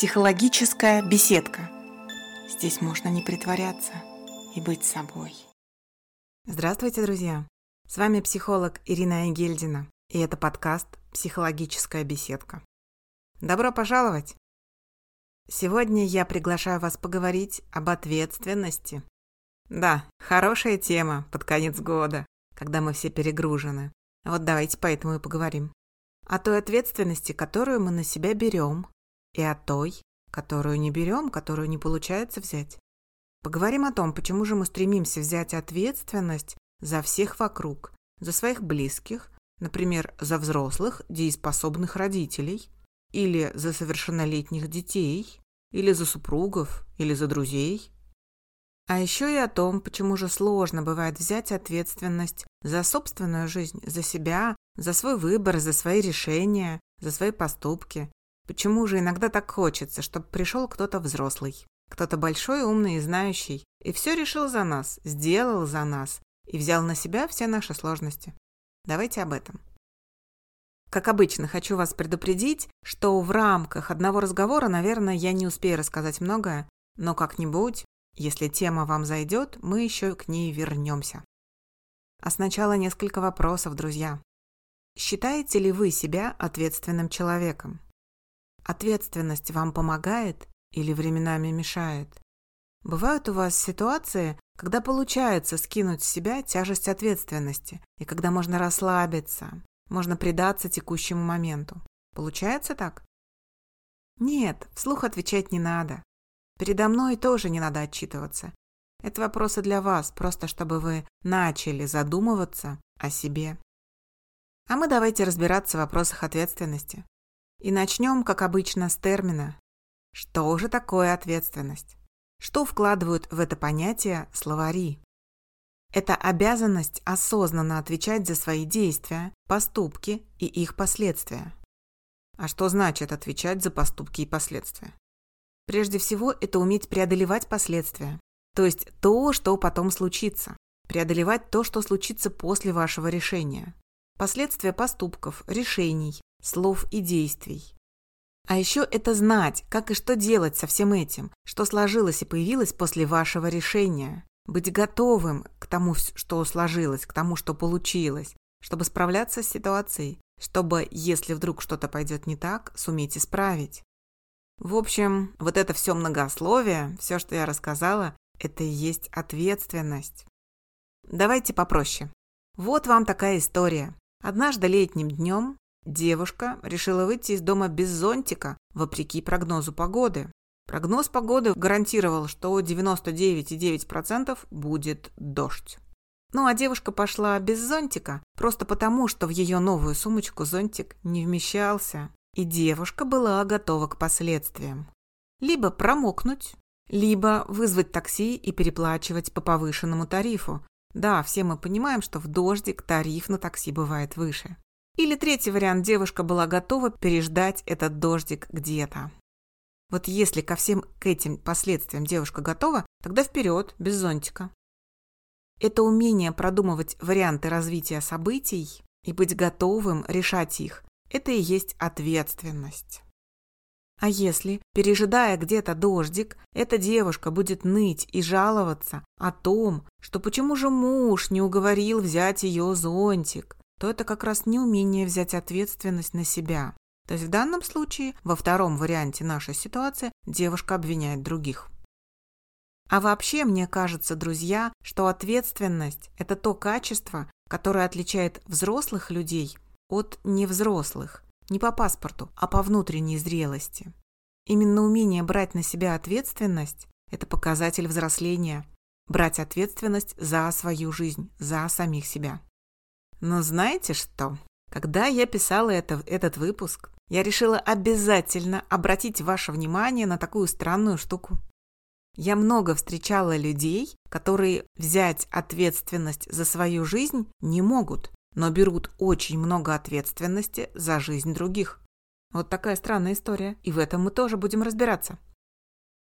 Психологическая беседка. Здесь можно не притворяться и быть собой. Здравствуйте, друзья! С вами психолог Ирина Егельдина, и это подкаст «Психологическая беседка». Добро пожаловать! Сегодня я приглашаю вас поговорить об ответственности. Да, хорошая тема под конец года, когда мы все перегружены. Вот давайте поэтому и поговорим. О той ответственности, которую мы на себя берем, и о той, которую не берем, которую не получается взять. Поговорим о том, почему же мы стремимся взять ответственность за всех вокруг, за своих близких, например, за взрослых, дееспособных родителей, или за совершеннолетних детей, или за супругов, или за друзей. А еще и о том, почему же сложно бывает взять ответственность за собственную жизнь, за себя, за свой выбор, за свои решения, за свои поступки. Почему же иногда так хочется, чтобы пришел кто-то взрослый, кто-то большой, умный и знающий, и все решил за нас, сделал за нас и взял на себя все наши сложности. Давайте об этом. Как обычно, хочу вас предупредить, что в рамках одного разговора, наверное, я не успею рассказать многое, но как-нибудь, если тема вам зайдет, мы еще к ней вернемся. А сначала несколько вопросов, друзья. Считаете ли вы себя ответственным человеком? Ответственность вам помогает или временами мешает? Бывают у вас ситуации, когда получается скинуть с себя тяжесть ответственности, и когда можно расслабиться, можно предаться текущему моменту. Получается так? Нет, вслух отвечать не надо. Передо мной тоже не надо отчитываться. Это вопросы для вас, просто чтобы вы начали задумываться о себе. А мы давайте разбираться в вопросах ответственности. И начнем, как обычно, с термина. Что же такое ответственность? Что вкладывают в это понятие словари? Это обязанность осознанно отвечать за свои действия, поступки и их последствия. А что значит отвечать за поступки и последствия? Прежде всего, это уметь преодолевать последствия, то есть то, что потом случится. Преодолевать то, что случится после вашего решения. Последствия поступков, решений, слов и действий. А еще это знать, как и что делать со всем этим, что сложилось и появилось после вашего решения быть готовым к тому, что сложилось, к тому, что получилось, чтобы справляться с ситуацией, чтобы, если вдруг что-то пойдет не так, суметь исправить. В общем, вот это все многословие, все, что я рассказала, это и есть ответственность. Давайте попроще. Вот вам такая история. Однажды летним днем девушка решила выйти из дома без зонтика, вопреки прогнозу погоды. Прогноз погоды гарантировал, что 99,9% будет дождь. Ну а девушка пошла без зонтика, просто потому, что в ее новую сумочку зонтик не вмещался. И девушка была готова к последствиям. Либо промокнуть, либо вызвать такси и переплачивать по повышенному тарифу. Да, все мы понимаем, что в дождик тариф на такси бывает выше. Или третий вариант, девушка была готова переждать этот дождик где-то. Вот если ко всем к этим последствиям девушка готова, тогда вперед, без зонтика. Это умение продумывать варианты развития событий и быть готовым решать их – это и есть ответственность. А если, пережидая где-то дождик, эта девушка будет ныть и жаловаться о том, что почему же муж не уговорил взять ее зонтик, то это как раз неумение взять ответственность на себя. То есть в данном случае, во втором варианте нашей ситуации, девушка обвиняет других. А вообще, мне кажется, друзья, что ответственность – это то качество, которое отличает взрослых людей от невзрослых. Не по паспорту, а по внутренней зрелости. Именно умение брать на себя ответственность – это показатель взросления. Брать ответственность за свою жизнь, за самих себя. Но знаете что? Когда я писала это, этот выпуск, я решила обязательно обратить ваше внимание на такую странную штуку. Я много встречала людей, которые взять ответственность за свою жизнь не могут, но берут очень много ответственности за жизнь других. Вот такая странная история, и в этом мы тоже будем разбираться.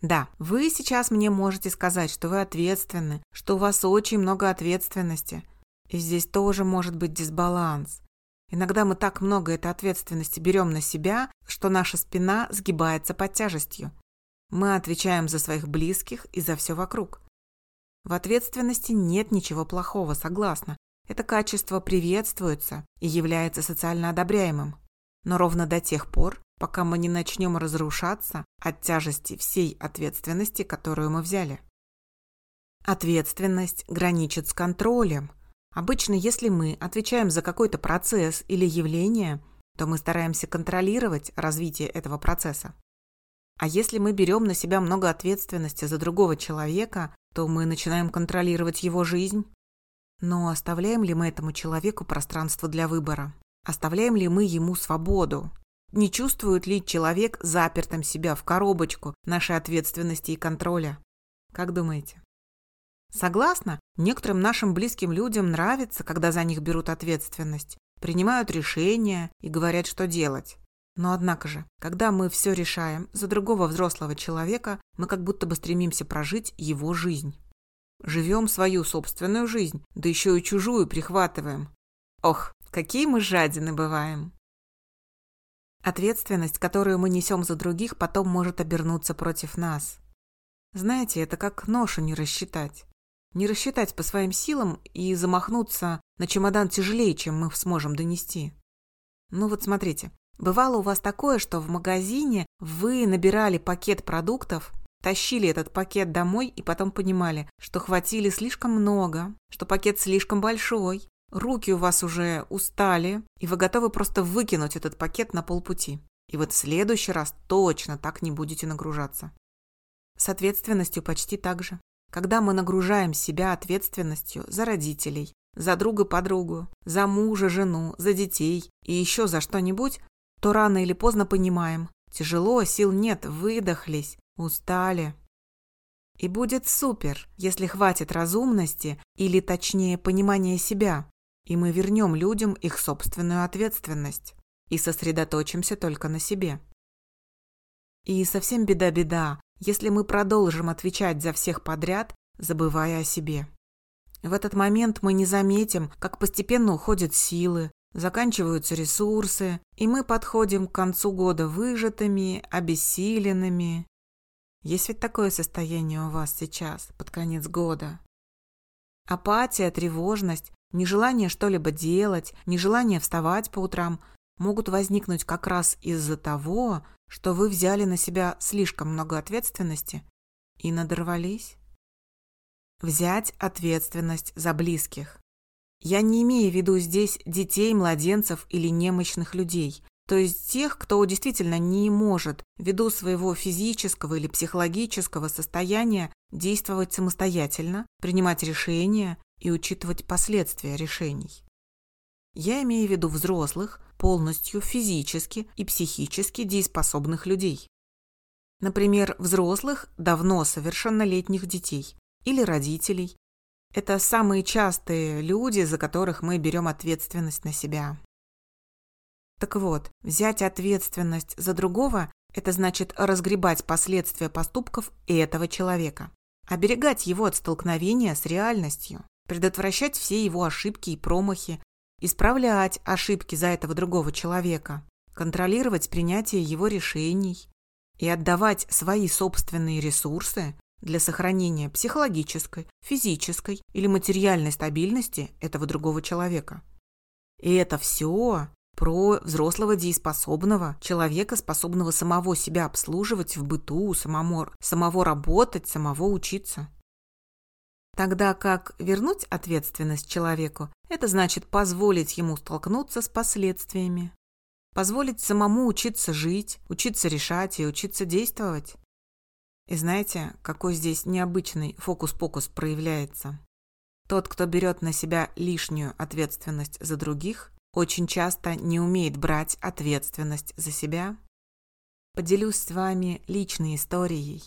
Да, вы сейчас мне можете сказать, что вы ответственны, что у вас очень много ответственности. И здесь тоже может быть дисбаланс. Иногда мы так много этой ответственности берем на себя, что наша спина сгибается под тяжестью. Мы отвечаем за своих близких и за все вокруг. В ответственности нет ничего плохого, согласна. Это качество приветствуется и является социально одобряемым. Но ровно до тех пор, пока мы не начнем разрушаться от тяжести всей ответственности, которую мы взяли. Ответственность граничит с контролем. Обычно, если мы отвечаем за какой-то процесс или явление, то мы стараемся контролировать развитие этого процесса. А если мы берем на себя много ответственности за другого человека, то мы начинаем контролировать его жизнь. Но оставляем ли мы этому человеку пространство для выбора? Оставляем ли мы ему свободу? Не чувствует ли человек запертым себя в коробочку нашей ответственности и контроля? Как думаете? Согласна, некоторым нашим близким людям нравится, когда за них берут ответственность, принимают решения и говорят, что делать. Но однако же, когда мы все решаем за другого взрослого человека, мы как будто бы стремимся прожить его жизнь. Живем свою собственную жизнь, да еще и чужую прихватываем. Ох, какие мы жадины бываем. Ответственность, которую мы несем за других, потом может обернуться против нас. Знаете, это как ношу не рассчитать. Не рассчитать по своим силам и замахнуться на чемодан тяжелее, чем мы сможем донести. Ну вот смотрите, бывало у вас такое, что в магазине вы набирали пакет продуктов, тащили этот пакет домой и потом понимали, что хватили слишком много, что пакет слишком большой, руки у вас уже устали, и вы готовы просто выкинуть этот пакет на полпути. И вот в следующий раз точно так не будете нагружаться. С ответственностью почти так же. Когда мы нагружаем себя ответственностью за родителей, за друга-подругу, за мужа, жену, за детей и еще за что-нибудь, то рано или поздно понимаем, тяжело, сил нет, выдохлись, устали. И будет супер, если хватит разумности или точнее понимания себя, и мы вернем людям их собственную ответственность и сосредоточимся только на себе. И совсем беда-беда, если мы продолжим отвечать за всех подряд, забывая о себе. В этот момент мы не заметим, как постепенно уходят силы, заканчиваются ресурсы, и мы подходим к концу года выжатыми, обессиленными. Есть ведь такое состояние у вас сейчас, под конец года. Апатия, тревожность, нежелание что-либо делать, нежелание вставать по утрам могут возникнуть как раз из-за того, что вы взяли на себя слишком много ответственности и надорвались? Взять ответственность за близких. Я не имею в виду здесь детей, младенцев или немощных людей, то есть тех, кто действительно не может, ввиду своего физического или психологического состояния, действовать самостоятельно, принимать решения и учитывать последствия решений. Я имею в виду взрослых, полностью физически и психически дееспособных людей. Например, взрослых, давно совершеннолетних детей или родителей. Это самые частые люди, за которых мы берем ответственность на себя. Так вот, взять ответственность за другого – это значит разгребать последствия поступков этого человека, оберегать его от столкновения с реальностью, предотвращать все его ошибки и промахи, исправлять ошибки за этого другого человека, контролировать принятие его решений и отдавать свои собственные ресурсы для сохранения психологической, физической или материальной стабильности этого другого человека. И это все про взрослого дееспособного человека, способного самого себя обслуживать в быту, самому, самого работать, самого учиться. Тогда как вернуть ответственность человеку – это значит позволить ему столкнуться с последствиями. Позволить самому учиться жить, учиться решать и учиться действовать. И знаете, какой здесь необычный фокус-покус проявляется? Тот, кто берет на себя лишнюю ответственность за других, очень часто не умеет брать ответственность за себя. Поделюсь с вами личной историей.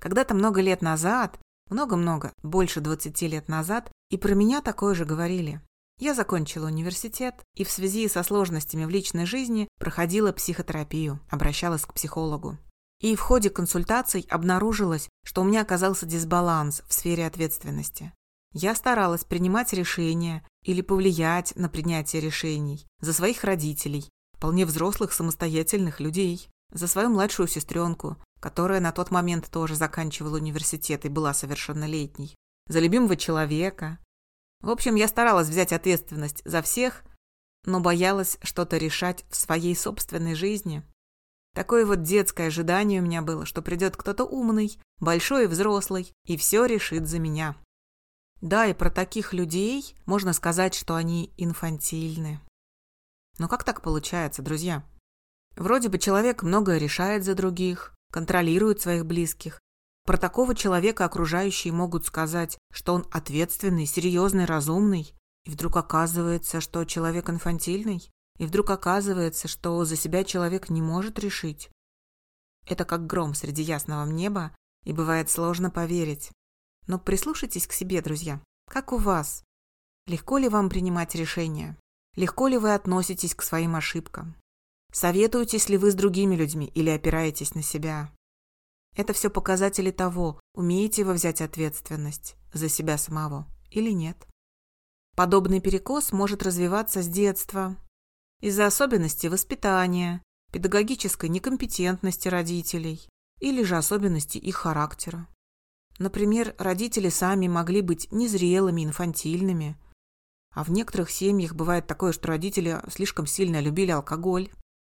Когда-то много лет назад много-много, больше 20 лет назад, и про меня такое же говорили. Я закончила университет и в связи со сложностями в личной жизни проходила психотерапию, обращалась к психологу. И в ходе консультаций обнаружилось, что у меня оказался дисбаланс в сфере ответственности. Я старалась принимать решения или повлиять на принятие решений за своих родителей, вполне взрослых самостоятельных людей, за свою младшую сестренку, которая на тот момент тоже заканчивала университет и была совершеннолетней, за любимого человека. В общем, я старалась взять ответственность за всех, но боялась что-то решать в своей собственной жизни. Такое вот детское ожидание у меня было, что придет кто-то умный, большой и взрослый, и все решит за меня. Да, и про таких людей можно сказать, что они инфантильны. Но как так получается, друзья? Вроде бы человек многое решает за других, контролирует своих близких. Про такого человека окружающие могут сказать, что он ответственный, серьезный, разумный. И вдруг оказывается, что человек инфантильный. И вдруг оказывается, что за себя человек не может решить. Это как гром среди ясного неба, и бывает сложно поверить. Но прислушайтесь к себе, друзья. Как у вас? Легко ли вам принимать решения? Легко ли вы относитесь к своим ошибкам? Советуетесь ли вы с другими людьми или опираетесь на себя? Это все показатели того, умеете вы взять ответственность за себя самого или нет. Подобный перекос может развиваться с детства из-за особенностей воспитания, педагогической некомпетентности родителей или же особенностей их характера. Например, родители сами могли быть незрелыми, инфантильными, а в некоторых семьях бывает такое, что родители слишком сильно любили алкоголь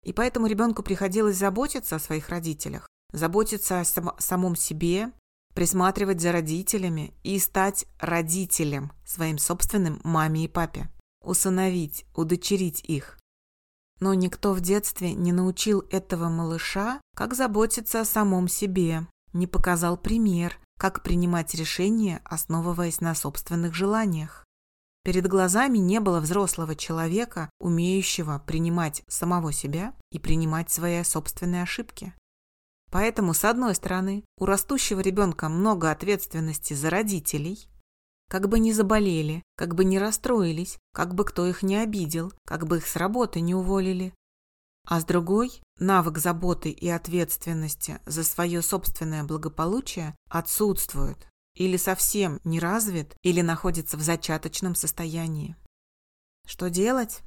и поэтому ребенку приходилось заботиться о своих родителях, заботиться о сам самом себе, присматривать за родителями и стать родителем своим собственным маме и папе, усыновить, удочерить их. Но никто в детстве не научил этого малыша, как заботиться о самом себе, не показал пример, как принимать решения, основываясь на собственных желаниях. Перед глазами не было взрослого человека, умеющего принимать самого себя и принимать свои собственные ошибки. Поэтому, с одной стороны, у растущего ребенка много ответственности за родителей, как бы не заболели, как бы не расстроились, как бы кто их не обидел, как бы их с работы не уволили. А с другой, навык заботы и ответственности за свое собственное благополучие отсутствует или совсем не развит, или находится в зачаточном состоянии. Что делать?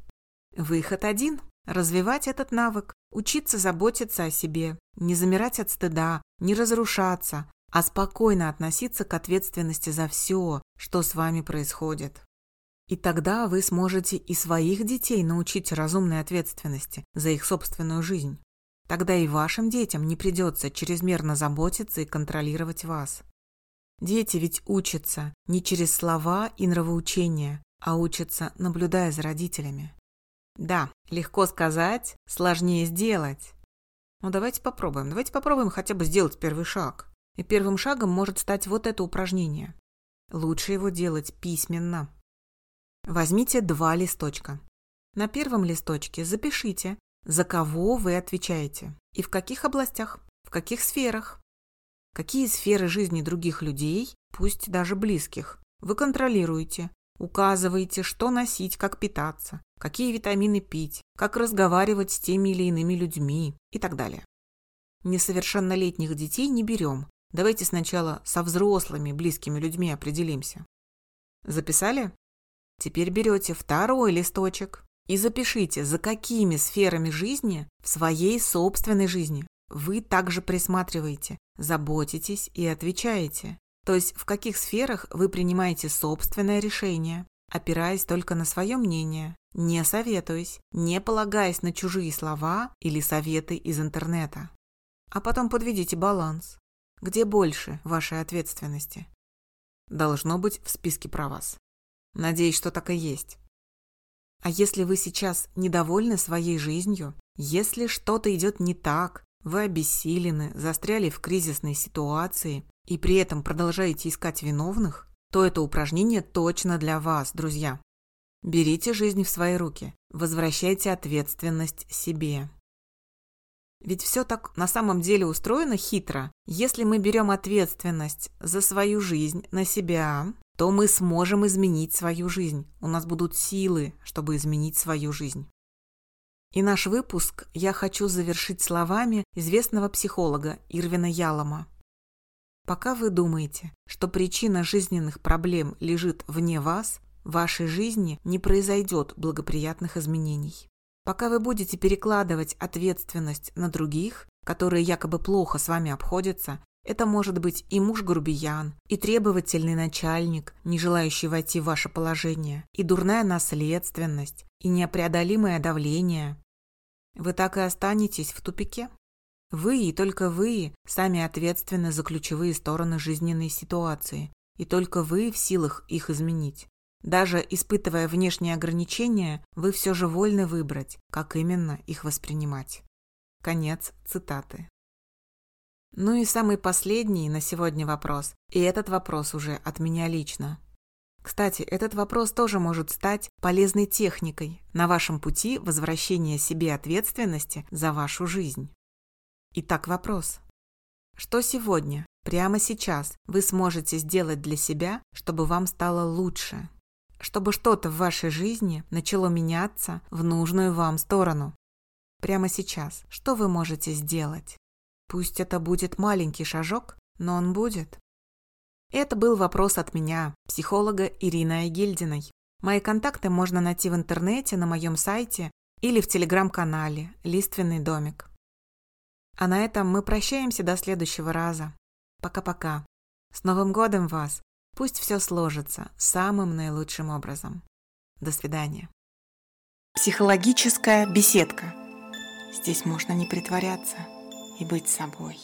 Выход один – развивать этот навык, учиться заботиться о себе, не замирать от стыда, не разрушаться, а спокойно относиться к ответственности за все, что с вами происходит. И тогда вы сможете и своих детей научить разумной ответственности за их собственную жизнь. Тогда и вашим детям не придется чрезмерно заботиться и контролировать вас. Дети ведь учатся не через слова и нравоучения, а учатся, наблюдая за родителями. Да, легко сказать, сложнее сделать. Ну, давайте попробуем. Давайте попробуем хотя бы сделать первый шаг. И первым шагом может стать вот это упражнение. Лучше его делать письменно. Возьмите два листочка. На первом листочке запишите, за кого вы отвечаете и в каких областях, в каких сферах. Какие сферы жизни других людей, пусть даже близких, вы контролируете, указываете, что носить, как питаться, какие витамины пить, как разговаривать с теми или иными людьми и так далее. Несовершеннолетних детей не берем. Давайте сначала со взрослыми, близкими людьми определимся. Записали? Теперь берете второй листочек и запишите, за какими сферами жизни в своей собственной жизни вы также присматриваете, заботитесь и отвечаете. То есть в каких сферах вы принимаете собственное решение, опираясь только на свое мнение, не советуясь, не полагаясь на чужие слова или советы из интернета. А потом подведите баланс. Где больше вашей ответственности? Должно быть в списке про вас. Надеюсь, что так и есть. А если вы сейчас недовольны своей жизнью, если что-то идет не так, вы обессилены, застряли в кризисной ситуации и при этом продолжаете искать виновных, то это упражнение точно для вас, друзья. Берите жизнь в свои руки, возвращайте ответственность себе. Ведь все так на самом деле устроено хитро. Если мы берем ответственность за свою жизнь на себя, то мы сможем изменить свою жизнь. У нас будут силы, чтобы изменить свою жизнь. И наш выпуск я хочу завершить словами известного психолога Ирвина Ялома. Пока вы думаете, что причина жизненных проблем лежит вне вас, в вашей жизни не произойдет благоприятных изменений. Пока вы будете перекладывать ответственность на других, которые якобы плохо с вами обходятся, это может быть и муж-грубиян, и требовательный начальник, не желающий войти в ваше положение, и дурная наследственность, и непреодолимое давление. Вы так и останетесь в тупике. Вы и только вы сами ответственны за ключевые стороны жизненной ситуации, и только вы в силах их изменить. Даже испытывая внешние ограничения, вы все же вольны выбрать, как именно их воспринимать. Конец цитаты. Ну и самый последний на сегодня вопрос. И этот вопрос уже от меня лично. Кстати, этот вопрос тоже может стать полезной техникой на вашем пути возвращения себе ответственности за вашу жизнь. Итак, вопрос. Что сегодня, прямо сейчас, вы сможете сделать для себя, чтобы вам стало лучше? Чтобы что-то в вашей жизни начало меняться в нужную вам сторону? Прямо сейчас, что вы можете сделать? Пусть это будет маленький шажок, но он будет. Это был вопрос от меня, психолога Ирины Айгельдиной. Мои контакты можно найти в интернете, на моем сайте или в телеграм-канале «Лиственный домик». А на этом мы прощаемся до следующего раза. Пока-пока. С Новым годом вас! Пусть все сложится самым наилучшим образом. До свидания. Психологическая беседка. Здесь можно не притворяться и быть собой.